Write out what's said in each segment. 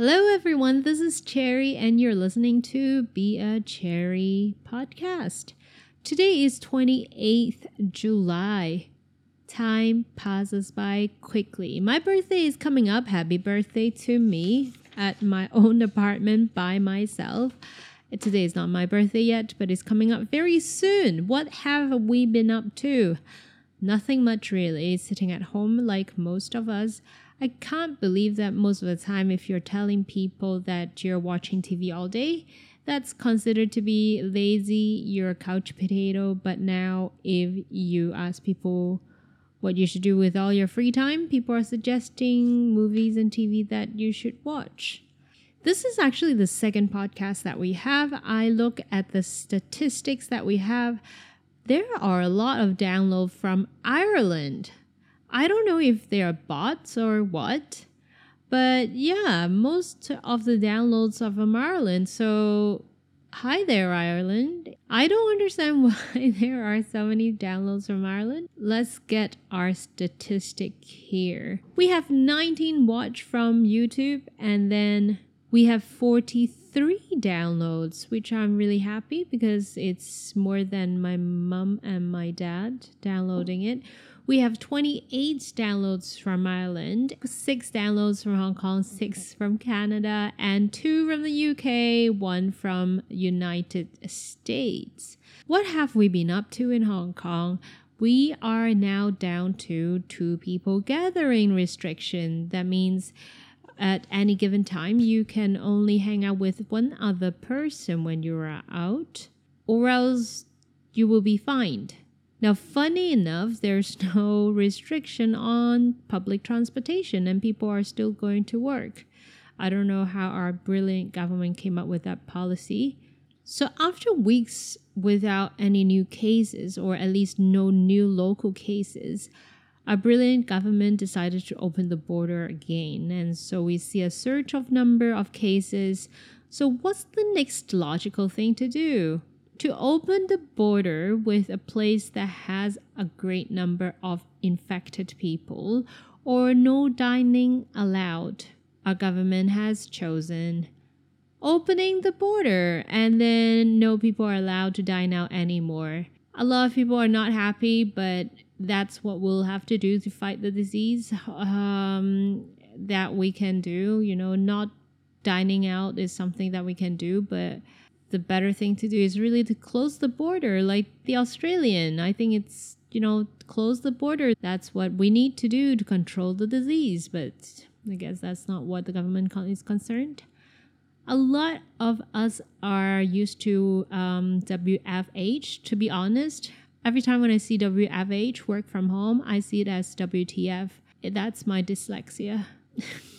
Hello, everyone. This is Cherry, and you're listening to Be a Cherry podcast. Today is 28th July. Time passes by quickly. My birthday is coming up. Happy birthday to me at my own apartment by myself. Today is not my birthday yet, but it's coming up very soon. What have we been up to? Nothing much really, sitting at home like most of us. I can't believe that most of the time, if you're telling people that you're watching TV all day, that's considered to be lazy, you're a couch potato. But now, if you ask people what you should do with all your free time, people are suggesting movies and TV that you should watch. This is actually the second podcast that we have. I look at the statistics that we have. There are a lot of downloads from Ireland. I don't know if they are bots or what, but yeah, most of the downloads are from Ireland. So, hi there, Ireland. I don't understand why there are so many downloads from Ireland. Let's get our statistic here. We have 19 watch from YouTube, and then we have 43 downloads, which I'm really happy because it's more than my mom and my dad downloading it. We have 28 downloads from Ireland, 6 downloads from Hong Kong, 6 from Canada, and 2 from the UK, 1 from United States. What have we been up to in Hong Kong? We are now down to two people gathering restriction. That means at any given time you can only hang out with one other person when you are out, or else you will be fined. Now, funny enough, there's no restriction on public transportation and people are still going to work. I don't know how our brilliant government came up with that policy. So, after weeks without any new cases, or at least no new local cases, our brilliant government decided to open the border again. And so we see a surge of number of cases. So, what's the next logical thing to do? To open the border with a place that has a great number of infected people or no dining allowed. Our government has chosen opening the border and then no people are allowed to dine out anymore. A lot of people are not happy, but that's what we'll have to do to fight the disease. Um, that we can do, you know, not dining out is something that we can do, but the better thing to do is really to close the border like the Australian. I think it's, you know, close the border. That's what we need to do to control the disease. But I guess that's not what the government is concerned. A lot of us are used to um, WFH, to be honest. Every time when I see WFH, work from home, I see it as WTF. That's my dyslexia.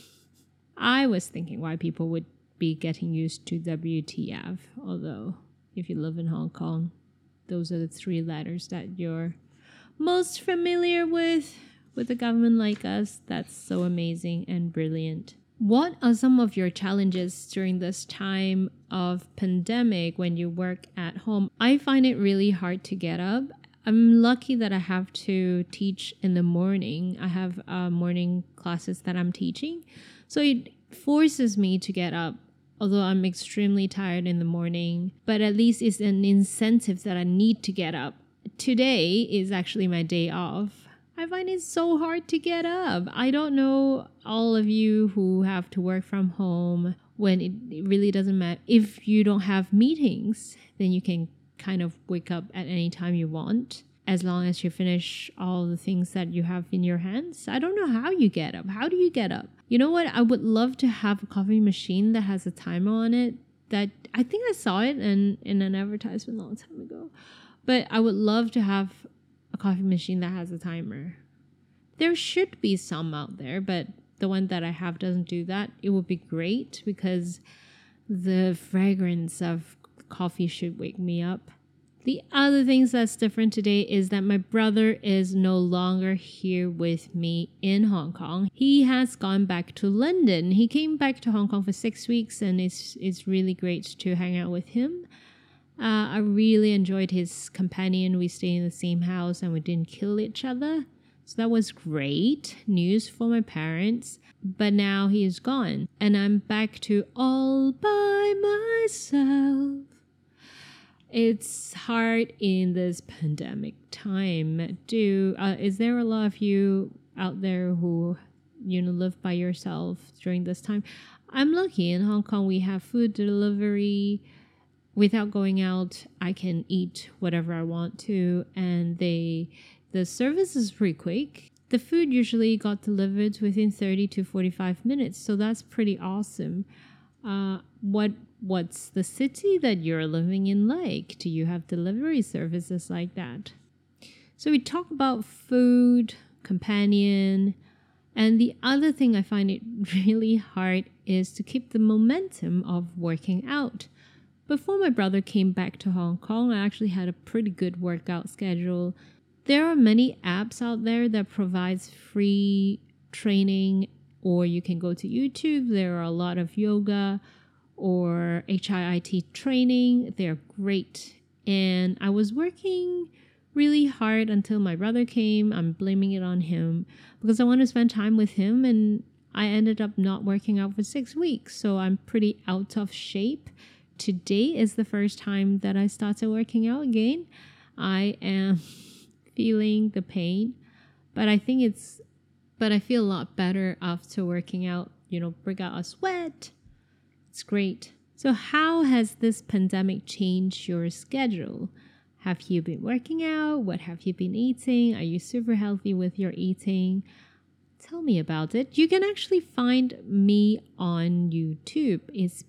I was thinking why people would be getting used to WTF. Although, if you live in Hong Kong, those are the three letters that you're most familiar with. With a government like us, that's so amazing and brilliant. What are some of your challenges during this time of pandemic when you work at home? I find it really hard to get up. I'm lucky that I have to teach in the morning. I have uh, morning classes that I'm teaching. So it forces me to get up although I'm extremely tired in the morning, but at least it's an incentive that I need to get up. Today is actually my day off. I find it so hard to get up. I don't know all of you who have to work from home when it, really doesn't matter. If you don't have meetings, then you can kind of wake up at any time you want as long as you finish all the things that you have in your hands. I don't know how you get up. How do you get up? You know what? I would love to have a coffee machine that has a timer on it. That I think I saw it in, in an advertisement a long time ago. But I would love to have a coffee machine that has a timer. There should be some out there, but the one that I have doesn't do that. It would be great because the fragrance of coffee should wake me up. The other things that's different today is that my brother is no longer here with me in Hong Kong. He has gone back to London. He came back to Hong Kong for six weeks, and it's it's really great to hang out with him. Uh, I really enjoyed his companion. We stayed in the same house and we didn't kill each other. So that was great news for my parents. But now he is gone, and I'm back to all by myself. It's hard in this pandemic time. Do uh, is there a lot of you out there who you know live by yourself during this time? I'm lucky in Hong Kong. We have food delivery without going out. I can eat whatever I want to, and they the service is pretty quick. The food usually got delivered within 30 to 45 minutes, so that's pretty awesome. Uh, what what's the city that you're living in like? Do you have delivery services like that? So we talk about food, companion, and the other thing I find it really hard is to keep the momentum of working out. Before my brother came back to Hong Kong, I actually had a pretty good workout schedule there are many apps out there that provides free training or you can go to YouTube. There are a lot of yoga or HIIT training. They're great. And I was working really hard until my brother came. I'm blaming it on him because I want to spend time with him and I ended up not working out for 6 weeks. So I'm pretty out of shape. Today is the first time that I started working out again. I am feeling the pain, but I think it's, but I feel a lot better after working out, you know, break out a sweat. Great. So, how has this pandemic changed your schedule? Have you been working out? What have you been eating? Are you super healthy with your eating? Tell me about it. You can actually find me on YouTube. It's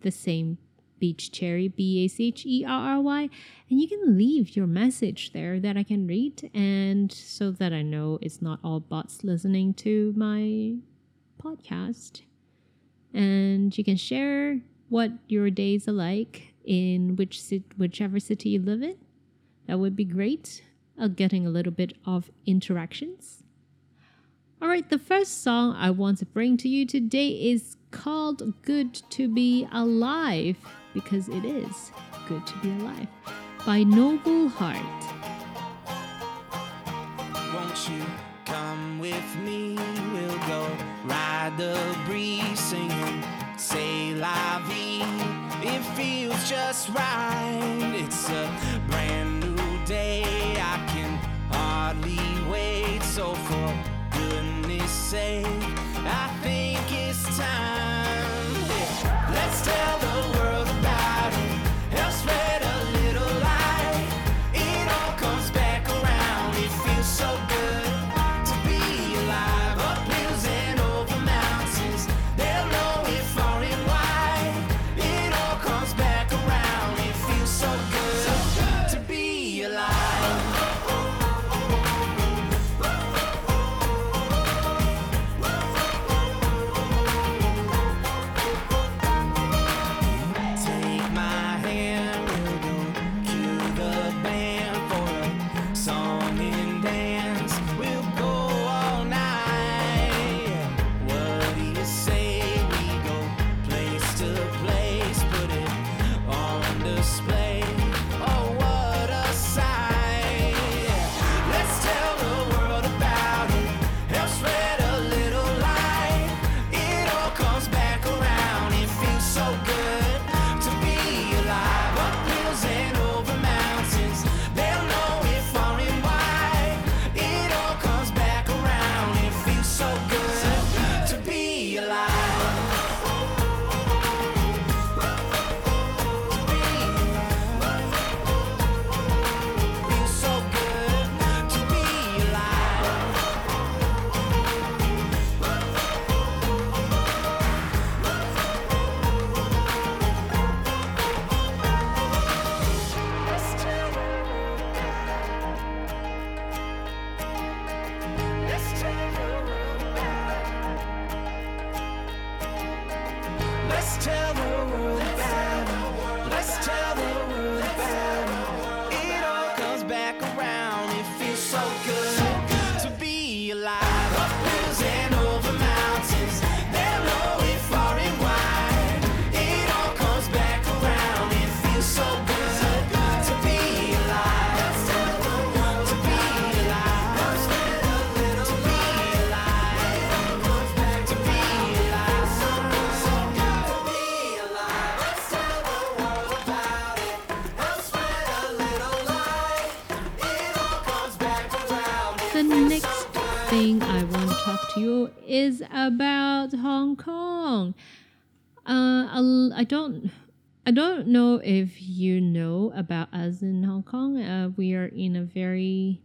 the same Beach Cherry, B A C H E R R Y, and you can leave your message there that I can read, and so that I know it's not all bots listening to my podcast. And you can share what your days are like in which whichever city you live in. That would be great. Uh, getting a little bit of interactions. All right, the first song I want to bring to you today is called Good to Be Alive because it is good to be alive by Noble Heart. Come with me? We'll go ride the breeze singing C'est la vie. It feels just right. It's a brand new day. I can hardly wait. So for goodness sake, I think it's time. Is about Hong Kong. Uh, I'll- don't. I don't know if you know about us in Hong Kong. Uh, we are in a very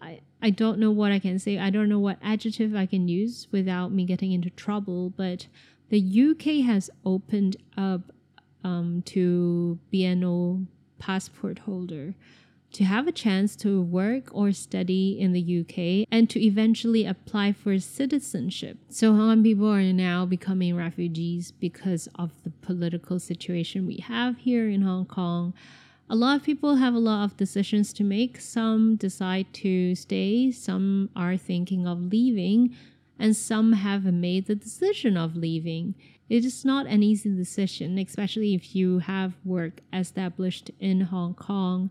I, I don't know what I can say. I don't know what adjective I can use without me getting into trouble. But the UK has opened up um, to BNO passport holder to have a chance to work or study in the UK and to eventually apply for citizenship. So Hong Kong people are now becoming refugees because of the political situation we have here in Hong Kong. A lot of people have a lot of decisions to make. Some decide to stay, some are thinking of leaving, and some have made the decision of leaving. It is not an easy decision, especially if you have work established in Hong Kong.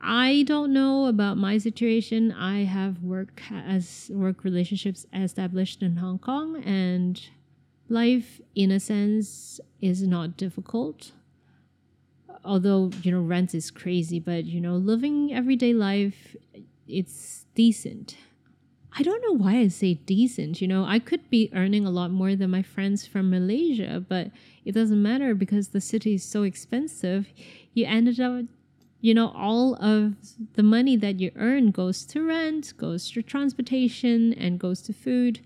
I don't know about my situation. I have work as work relationships established in Hong Kong and life in a sense is not difficult. Although, you know, rent is crazy, but you know, living everyday life it's decent. I don't know why I say decent, you know, I could be earning a lot more than my friends from Malaysia, but it doesn't matter because the city is so expensive. You ended up you know, all of the money that you earn goes to rent, goes to transportation, and goes to food.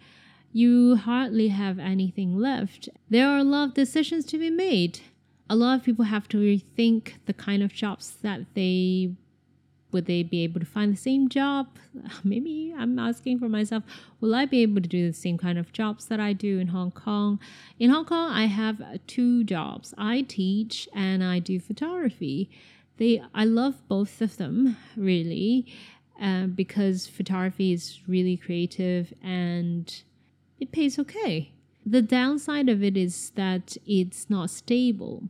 You hardly have anything left. There are a lot of decisions to be made. A lot of people have to rethink the kind of jobs that they would they be able to find the same job? Maybe I'm asking for myself, will I be able to do the same kind of jobs that I do in Hong Kong? In Hong Kong, I have two jobs. I teach and I do photography they I love both of them really uh, because photography is really creative and it pays okay. The downside of it is that it's not stable.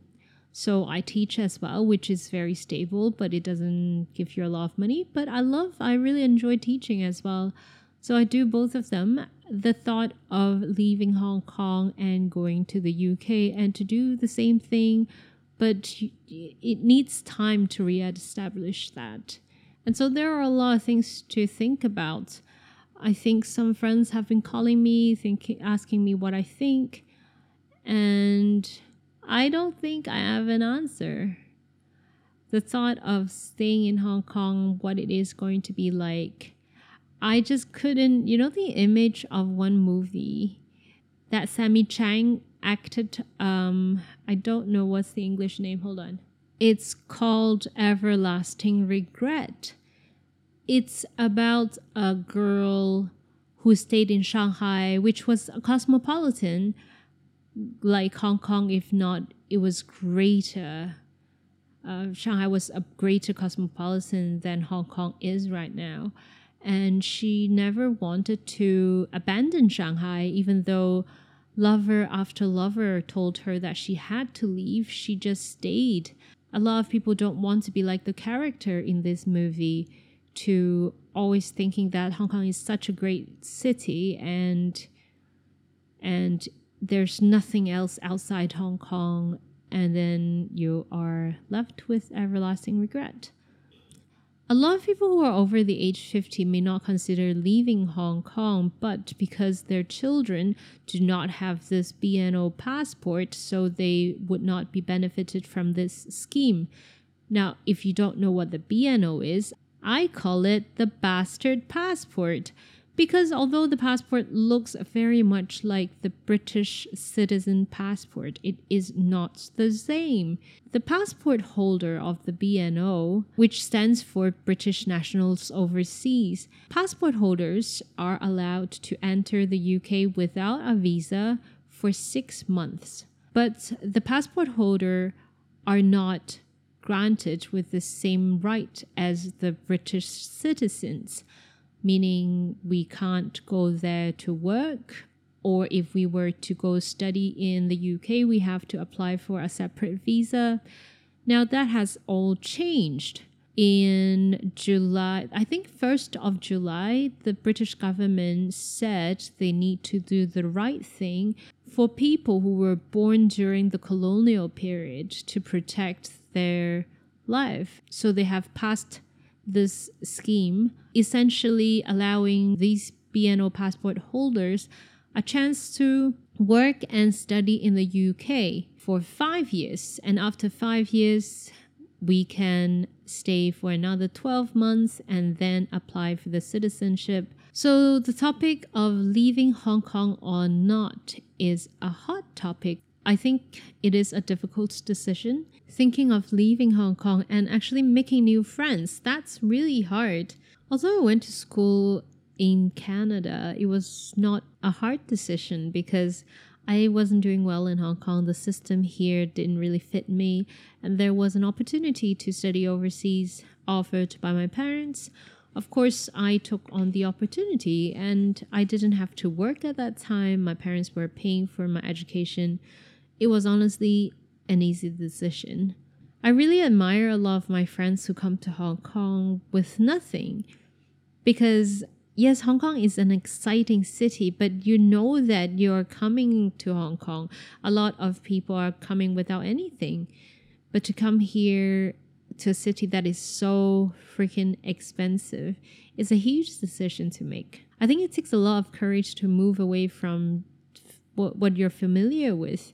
So I teach as well, which is very stable, but it doesn't give you a lot of money. But I love, I really enjoy teaching as well. So I do both of them. The thought of leaving Hong Kong and going to the UK and to do the same thing but it needs time to re-establish that. And so there are a lot of things to think about. I think some friends have been calling me, thinking, asking me what I think, and I don't think I have an answer. The thought of staying in Hong Kong, what it is going to be like, I just couldn't. You know, the image of one movie that Sammi Cheng acted um I don't know what's the English name. Hold on. It's called Everlasting Regret. It's about a girl who stayed in Shanghai, which was a cosmopolitan like Hong Kong, if not, it was greater. Uh, Shanghai was a greater cosmopolitan than Hong Kong is right now. And she never wanted to abandon Shanghai, even though lover after lover told her that she had to leave, she just stayed. A lot of people don't want to be like the character in this movie, to always thinking that Hong Kong is such a great city and and there's nothing else outside Hong Kong and then you are left with everlasting regret. A lot of people who are over the age 50 may not consider leaving Hong Kong, but because their children do not have this BNO passport, so they would not be benefited from this scheme. Now, if you don't know what the BNO is, I call it the bastard passport because although the passport looks very much like the British citizen passport, it is not the same. The passport holder of the BNO, which stands for British Nationals Overseas, passport holders are allowed to enter the UK without a visa for six months. But the passport holder are not granted with the same right as the British citizens meaning we can't go there to work. Or if we were to go study in the UK, we have to apply for a separate visa. Now that has all changed. In July, I think 1st of July, the British government said they need to do the right thing for people who were born during the colonial period to protect their life. So they have passed this scheme, essentially allowing these BNO passport holders a chance to work and study in the UK for five years. And after five years, we can stay for another 12 months and then apply for the citizenship. So, the topic of leaving Hong Kong or not is a hot topic. I think it is a difficult decision. Thinking of leaving Hong Kong and actually making new friends, that's really hard. Although I went to school in Canada, it was not a hard decision because I wasn't doing well in Hong Kong. The system here didn't really fit me, and there was an opportunity to study overseas offered by my parents. Of course, I took on the opportunity and I didn't have to work at that time. My parents were paying for my education. It was honestly an easy decision. I really admire a lot of my friends who come to Hong Kong with nothing because yes, Hong Kong is an exciting city, but you know that you're coming to Hong Kong. A lot of people are coming without anything. But to come here to a city that is so freaking expensive is a huge decision to make. I think it takes a lot of courage to move away from what, what you're familiar with.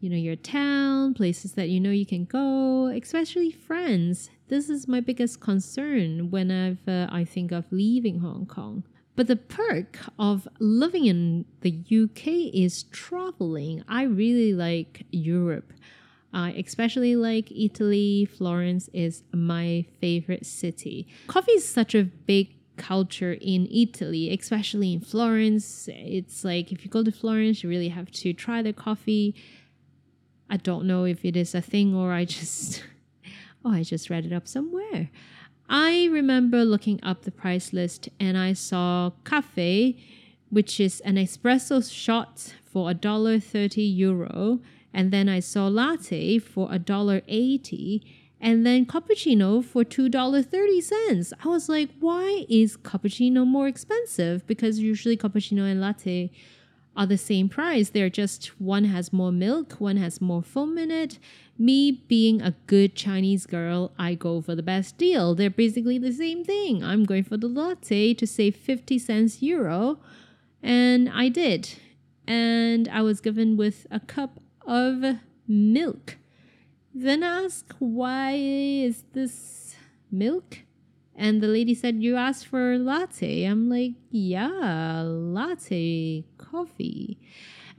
You know, your town, places that you know you can go, especially friends this is my biggest concern whenever I think of leaving Hong Kong. But the perk of living in the UK is traveling. I really like Europe. I especially like Italy. Florence is my favorite city. Coffee is such a big culture in Italy, especially in Florence. It's like if you go to Florence, you really have to try the coffee. I don't know if it is a thing or I just Oh, I just read it up somewhere. I remember looking up the price list and I saw cafe, which is an espresso shot for a dollar thirty euro, and then I saw latte for a dollar eighty, and then cappuccino for two dollar thirty cents. I was like, why is cappuccino more expensive? Because usually cappuccino and latte are the same price. They're just one has more milk, one has more foam in it. Me being a good Chinese girl, I go for the best deal. They're basically the same thing. I'm going for the latte to save 50 cents euro. And I did. And I was given with a cup of milk. Then I asked, why is this milk? And the lady said, You asked for latte. I'm like, Yeah, latte, coffee.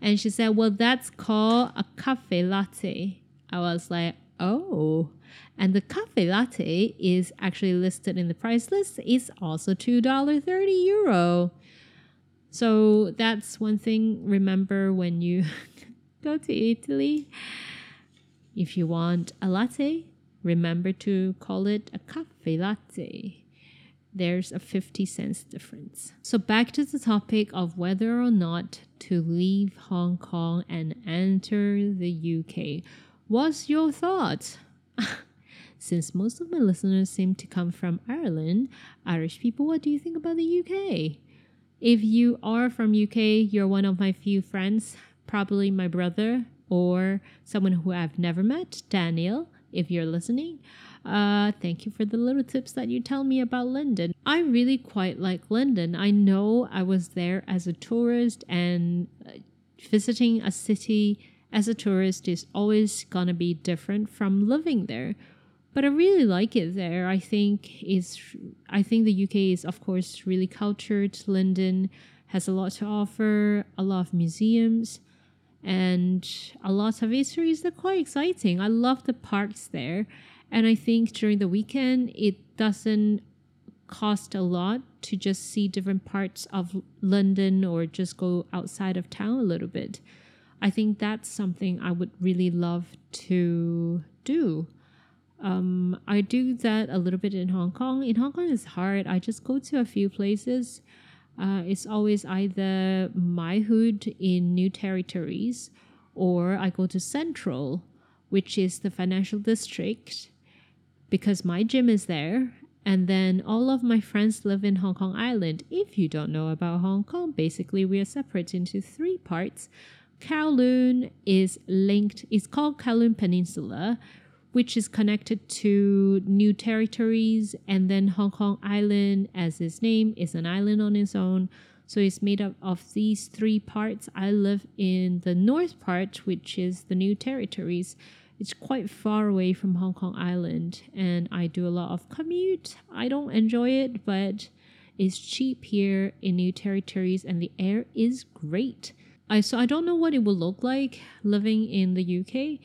And she said, Well, that's called a cafe latte. I was like, Oh. And the cafe latte is actually listed in the price list. It's also $2.30 euro. So that's one thing. Remember when you go to Italy, if you want a latte, remember to call it a cafe latte. There's a 50 cents difference. So, back to the topic of whether or not to leave Hong Kong and enter the UK. What's your thoughts? Since most of my listeners seem to come from Ireland, Irish people, what do you think about the UK? If you are from UK, you're one of my few friends, probably my brother or someone who I've never met, Daniel if you're listening. Uh, thank you for the little tips that you tell me about London. I really quite like London. I know I was there as a tourist, and uh, visiting a city as a tourist is always gonna be different from living there. But I really like it there. I think is I think the UK is of course really cultured. London has a lot to offer, a lot of museums and a lot of histories that are quite exciting. I love the parks there. And I think during the weekend, it doesn't cost a lot to just see different parts of London or just go outside of town a little bit. I think that's something I would really love to do. Um, I do that a little bit in Hong Kong. In Hong Kong, it's hard. I just go to a few places uh, it's always either my hood in New Territories or I go to Central, which is the financial district, because my gym is there. And then all of my friends live in Hong Kong Island. If you don't know about Hong Kong, basically we are separated into three parts. Kowloon is linked, it's called Kowloon Peninsula, which is connected to new territories, and then Hong Kong Island, as its name, is an island on its own. So it's made up of these three parts. I live in the north part, which is the new territories. It's quite far away from Hong Kong Island, and I do a lot of commute. I don't enjoy it, but it's cheap here in new territories, and the air is great. I so I don't know what it will look like living in the UK.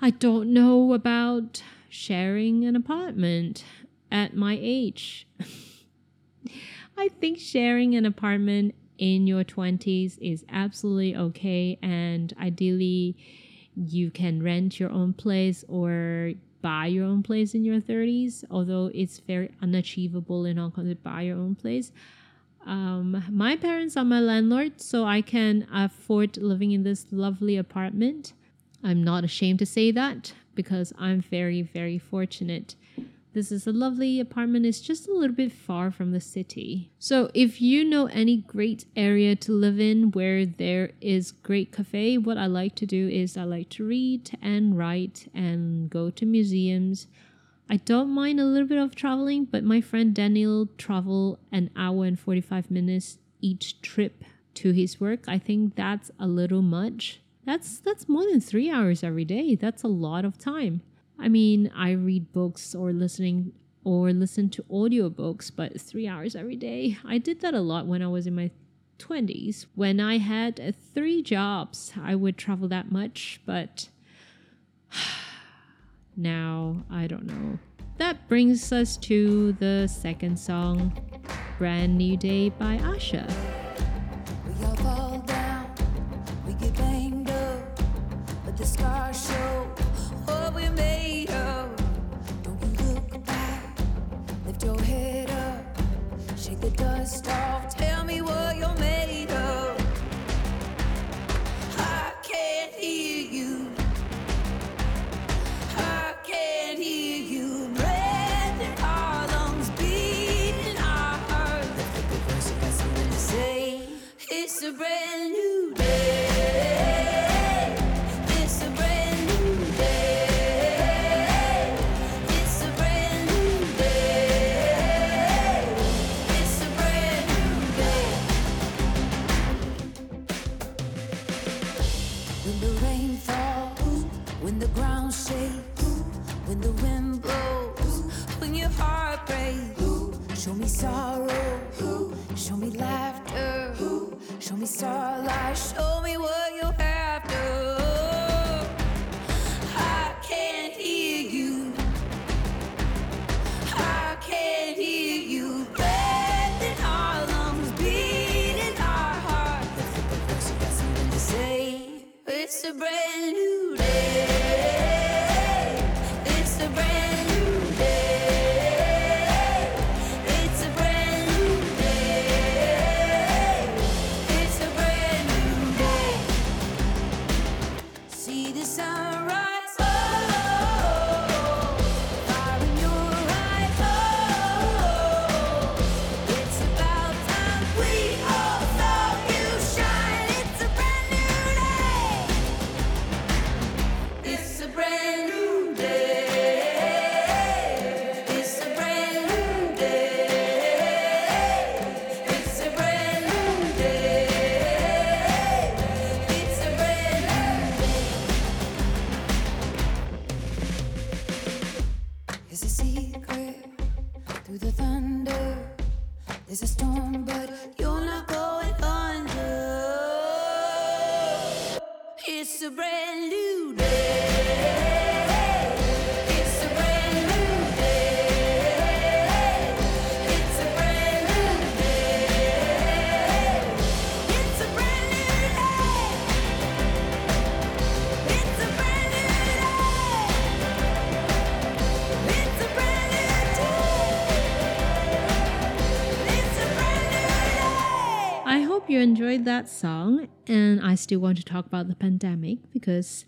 I don't know about sharing an apartment at my age. I think sharing an apartment in your 20s is absolutely okay and ideally you can rent your own place or buy your own place in your 30s although it's very unachievable in Hong Kong to buy your own place. Um, my parents are my landlord so I can afford living in this lovely apartment. I'm not ashamed to say that because I'm very very fortunate this is a lovely apartment. It's just a little bit far from the city. So if you know any great area to live in where there is great cafe, what I like to do is I like to read and write and go to museums. I don't mind a little bit of traveling, but my friend Daniel travel an hour and 45 minutes each trip to his work. I think that's a little much. That's that's more than 3 hours every day. That's a lot of time. I mean, I read books or listening or listen to audiobooks, but three hours every day. I did that a lot when I was in my 20s. When I had three jobs, I would travel that much, but now I don't know. That brings us to the second song, Brand New Day by Asha. A brand new day. Enjoyed that song, and I still want to talk about the pandemic because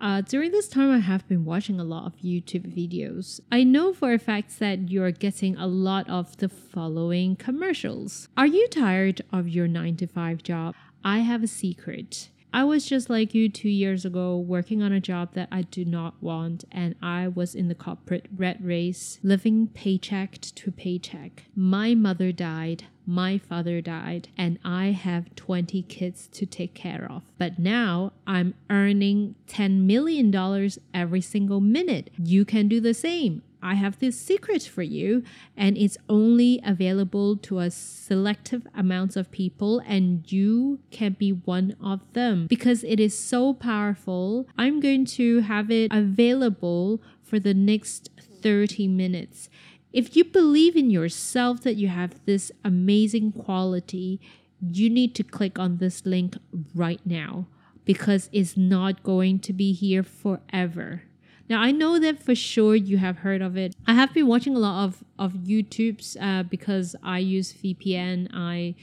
uh, during this time I have been watching a lot of YouTube videos. I know for a fact that you're getting a lot of the following commercials. Are you tired of your 9 to 5 job? I have a secret. I was just like you two years ago, working on a job that I do not want, and I was in the corporate red race, living paycheck to paycheck. My mother died. My father died and I have 20 kids to take care of. But now I'm earning $10 million every single minute. You can do the same. I have this secret for you, and it's only available to a selective amounts of people, and you can be one of them because it is so powerful. I'm going to have it available for the next 30 minutes. If you believe in yourself that you have this amazing quality, you need to click on this link right now because it's not going to be here forever. Now I know that for sure you have heard of it. I have been watching a lot of of YouTubes uh, because I use VPN. I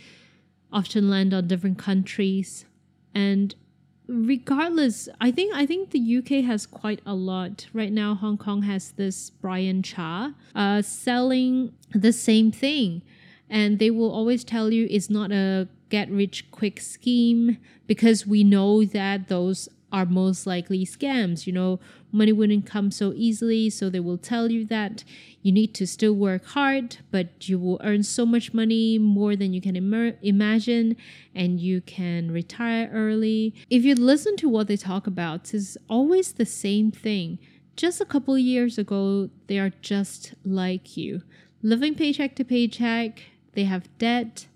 often land on different countries, and regardless, I think I think the UK has quite a lot right now. Hong Kong has this Brian Cha uh, selling the same thing, and they will always tell you it's not a get rich quick scheme because we know that those are most likely scams. You know, money wouldn't come so easily, so they will tell you that you need to still work hard, but you will earn so much money more than you can Im- imagine, and you can retire early. If you listen to what they talk about, it's always the same thing. Just a couple years ago, they are just like you, living paycheck to paycheck. They have debt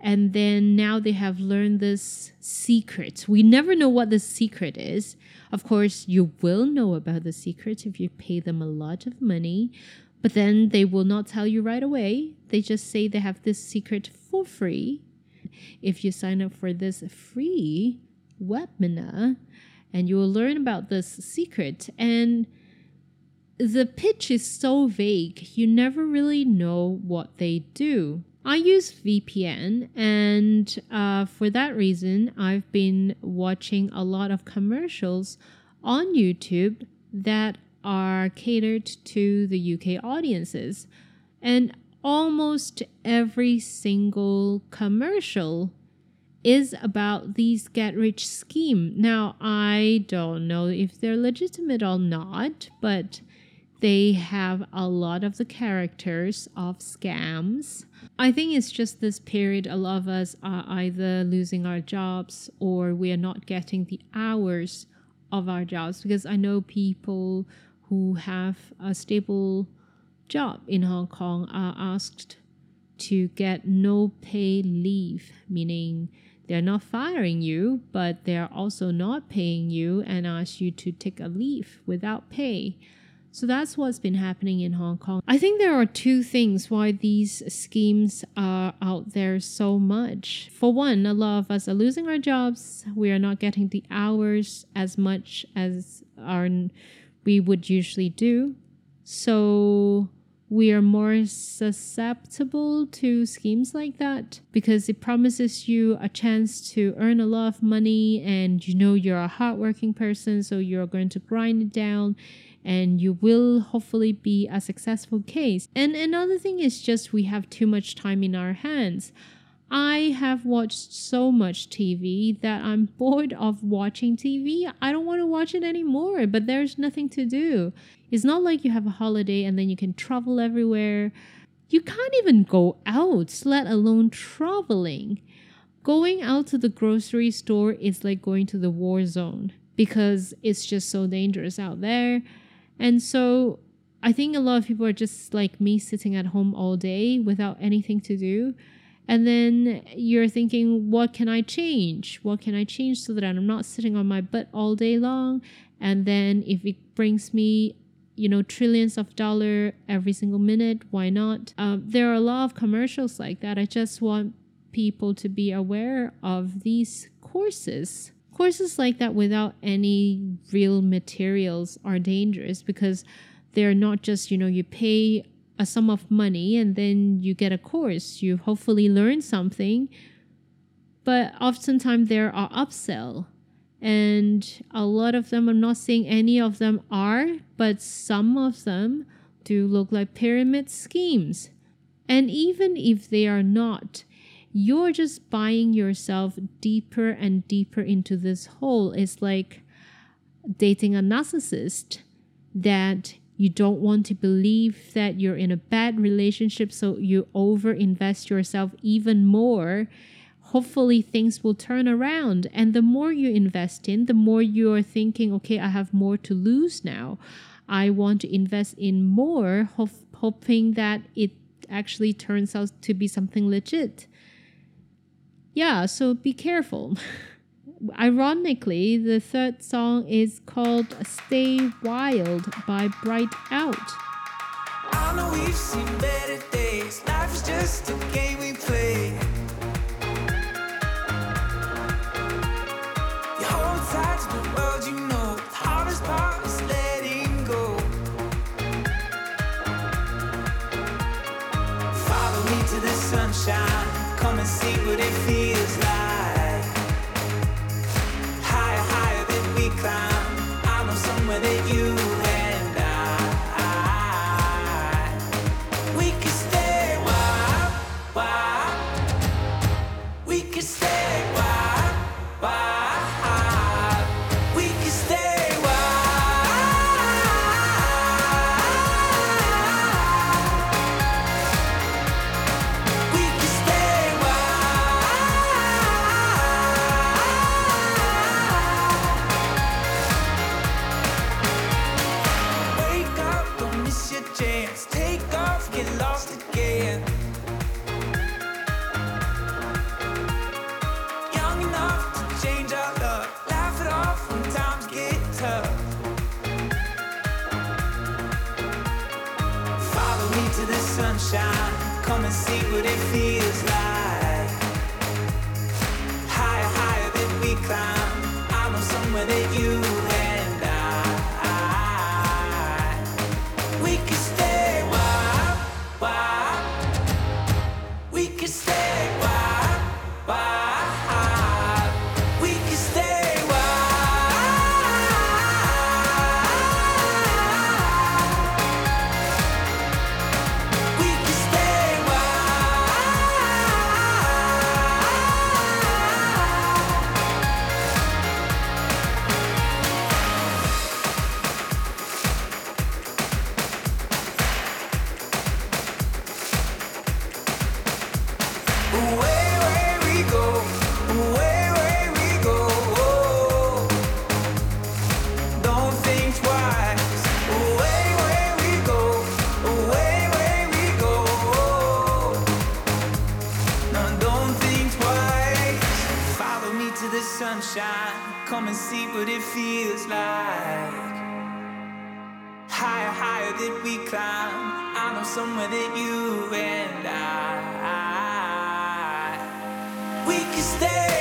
and then now they have learned this secret. We never know what the secret is. Of course, you will know about the secret if you pay them a lot of money, but then they will not tell you right away. They just say they have this secret for free. If you sign up for this free webinar, and you will learn about this secret and the pitch is so vague, you never really know what they do. I use VPN, and uh, for that reason, I've been watching a lot of commercials on YouTube that are catered to the UK audiences. And almost every single commercial is about these get rich scheme. Now, I don't know if they're legitimate or not, but they have a lot of the characters of scams. I think it's just this period a lot of us are either losing our jobs or we are not getting the hours of our jobs because I know people who have a stable job in Hong Kong are asked to get no pay leave, meaning they're not firing you, but they're also not paying you and ask you to take a leave without pay. So that's what's been happening in Hong Kong. I think there are two things why these schemes are out there so much. For one, a lot of us are losing our jobs. We are not getting the hours as much as our we would usually do. So we are more susceptible to schemes like that because it promises you a chance to earn a lot of money and you know you're a hardworking person, so you're going to grind it down and you will hopefully be a successful case. And another thing is just we have too much time in our hands. I have watched so much TV that I'm bored of watching TV. I don't want to watch it anymore, but there's nothing to do. It's not like you have a holiday and then you can travel everywhere. You can't even go out, let alone traveling. Going out to the grocery store is like going to the war zone because it's just so dangerous out there. And so I think a lot of people are just like me sitting at home all day without anything to do. And then you're thinking, what can I change? What can I change so that I'm not sitting on my butt all day long? And then if it brings me, you know, trillions of dollar every single minute, why not? Um, there are a lot of commercials like that. I just want people to be aware of these courses courses like that without any real materials are dangerous because they're not just, you know, you pay a sum of money and then you get a course. You hopefully learn something. But oftentimes there are upsell. And a lot of them, I'm not saying any of them are, but some of them do look like pyramid schemes. And even if they are not, you're just buying yourself deeper and deeper into this hole. It's like dating a narcissist that You don't want to believe that you're in a bad relationship, so you overinvest yourself even more. Hopefully, things will turn around. And the more you invest in, the more you're thinking, okay, I have more to lose now. I want to invest in more, ho- hoping that it actually turns out to be something legit. Yeah, so be careful. Ironically, the third song is called Stay Wild by Bright Out. I know we've seen better days. Life is just a game we play. It feels like. Higher, higher that we climb. I know somewhere that you and I. We can stay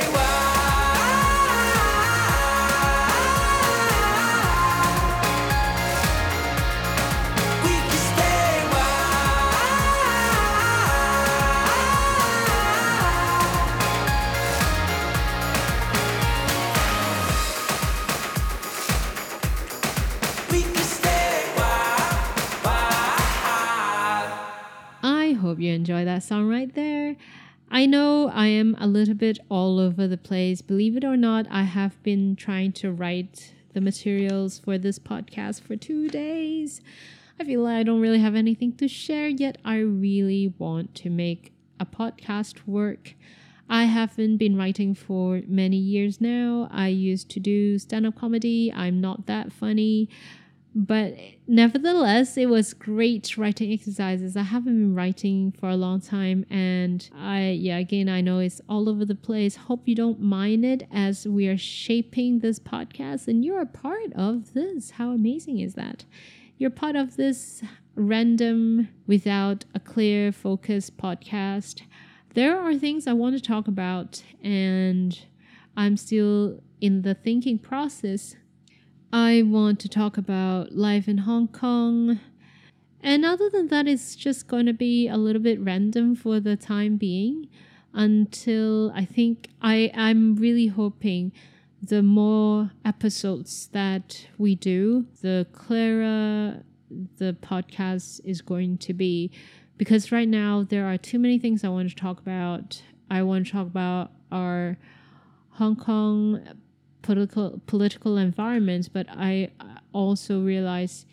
that song right there. I know I am a little bit all over the place. Believe it or not, I have been trying to write the materials for this podcast for two days. I feel like I don't really have anything to share yet. I really want to make a podcast work. I haven't been writing for many years now. I used to do stand up comedy. I'm not that funny. But nevertheless, it was great writing exercises. I haven't been writing for a long time, and I, yeah, again, I know it's all over the place. Hope you don't mind it as we are shaping this podcast, and you're a part of this. How amazing is that? You're part of this random, without a clear focus podcast. There are things I want to talk about, and I'm still in the thinking process. I want to talk about life in Hong Kong. And other than that, it's just going to be a little bit random for the time being until I think I, I'm really hoping the more episodes that we do, the clearer the podcast is going to be. Because right now, there are too many things I want to talk about. I want to talk about our Hong Kong political political environment, but I also realize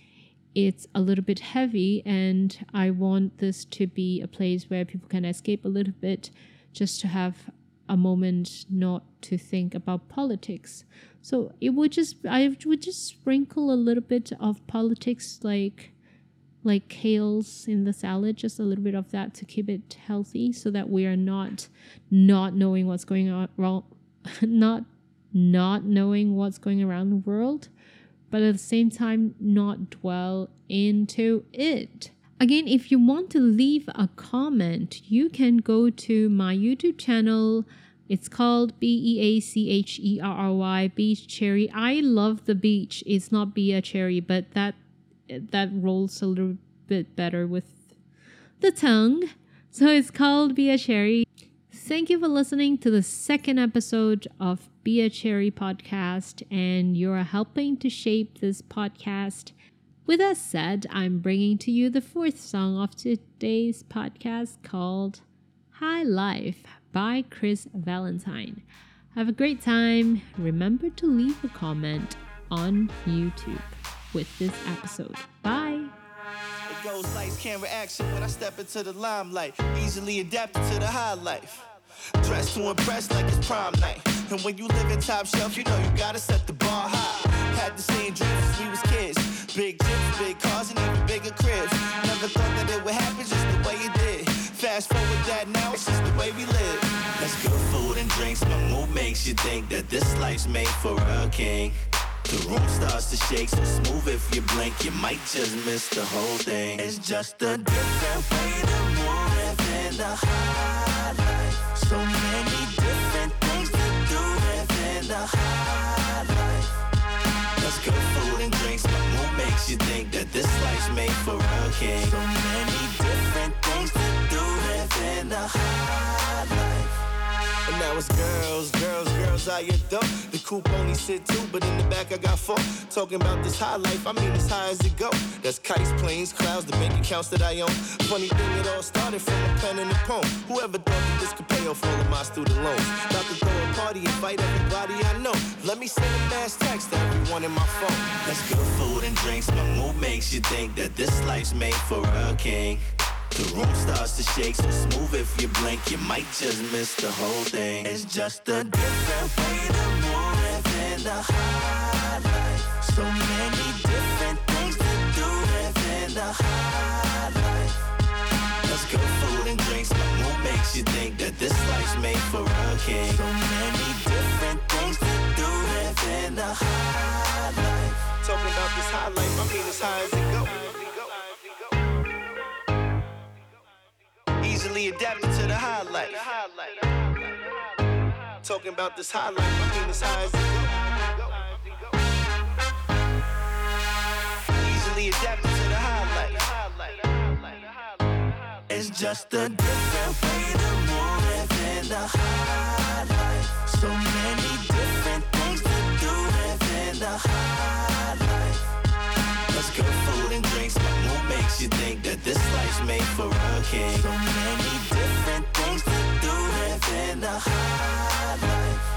it's a little bit heavy, and I want this to be a place where people can escape a little bit just to have a moment not to think about politics. So it would just I would just sprinkle a little bit of politics like like kales in the salad, just a little bit of that to keep it healthy so that we are not not knowing what's going on wrong not not knowing what's going around the world, but at the same time not dwell into it. Again, if you want to leave a comment, you can go to my YouTube channel. It's called B E A C H E R R Y Beach Cherry. I love the beach. It's not be a cherry, but that that rolls a little bit better with the tongue. So it's called Be a Cherry. Thank you for listening to the second episode of Be a Cherry podcast, and you're helping to shape this podcast. With that said, I'm bringing to you the fourth song of today's podcast called High Life by Chris Valentine. Have a great time. Remember to leave a comment on YouTube with this episode. Bye. Goes lights, camera, action when I step into the limelight. Easily adapted to the high life. Dressed to impress like it's prom night. And when you live in top shelf, you know you gotta set the bar high. Had the same dreams we was kids. Big trips, big cars, and even bigger cribs. Never thought that it would happen just the way it did. Fast forward that now, it's just the way we live. That's good food and drinks. My mood makes you think that this life's made for a king. The room starts to shake so smooth if you blink, you might just miss the whole thing. It's just a different way to move within the high. So many different things to do within the high life. Good food and drinks. Mood makes you think that this life's made for. So many different things to do within the high life. And now it's girls, girls, girls out your. The coupe only sit two, but in the back I got four. Talking about this high life, I mean as high as it go. That's kites, planes, clouds, the bank accounts that I own. Funny thing, it all started from a pen and a poem. Whoever thought that this could pay off all of my student loans? About to throw a party, invite everybody I know. Let me send a mass text to everyone in my phone. That's good food and drinks. My mood makes you think that this life's made for a king. The room starts to shake so smooth if you blink, you might just miss the whole thing. It's just a different way to move within the high life. So many different things to do within the high life. That's good food and drinks. My mood makes you think that this life's made for a king. So many different things to do within the high life. Talking about this high life, I mean as high as it go. Easily adapted to the high life. Talking about this high life, I mean as high as it. Easily adapted to the. It's just a different way to move within the high life. So many different things to do within the high life. That's good food and drinks. My mood makes you think that this life's made for a king. So many different things to do within the high life.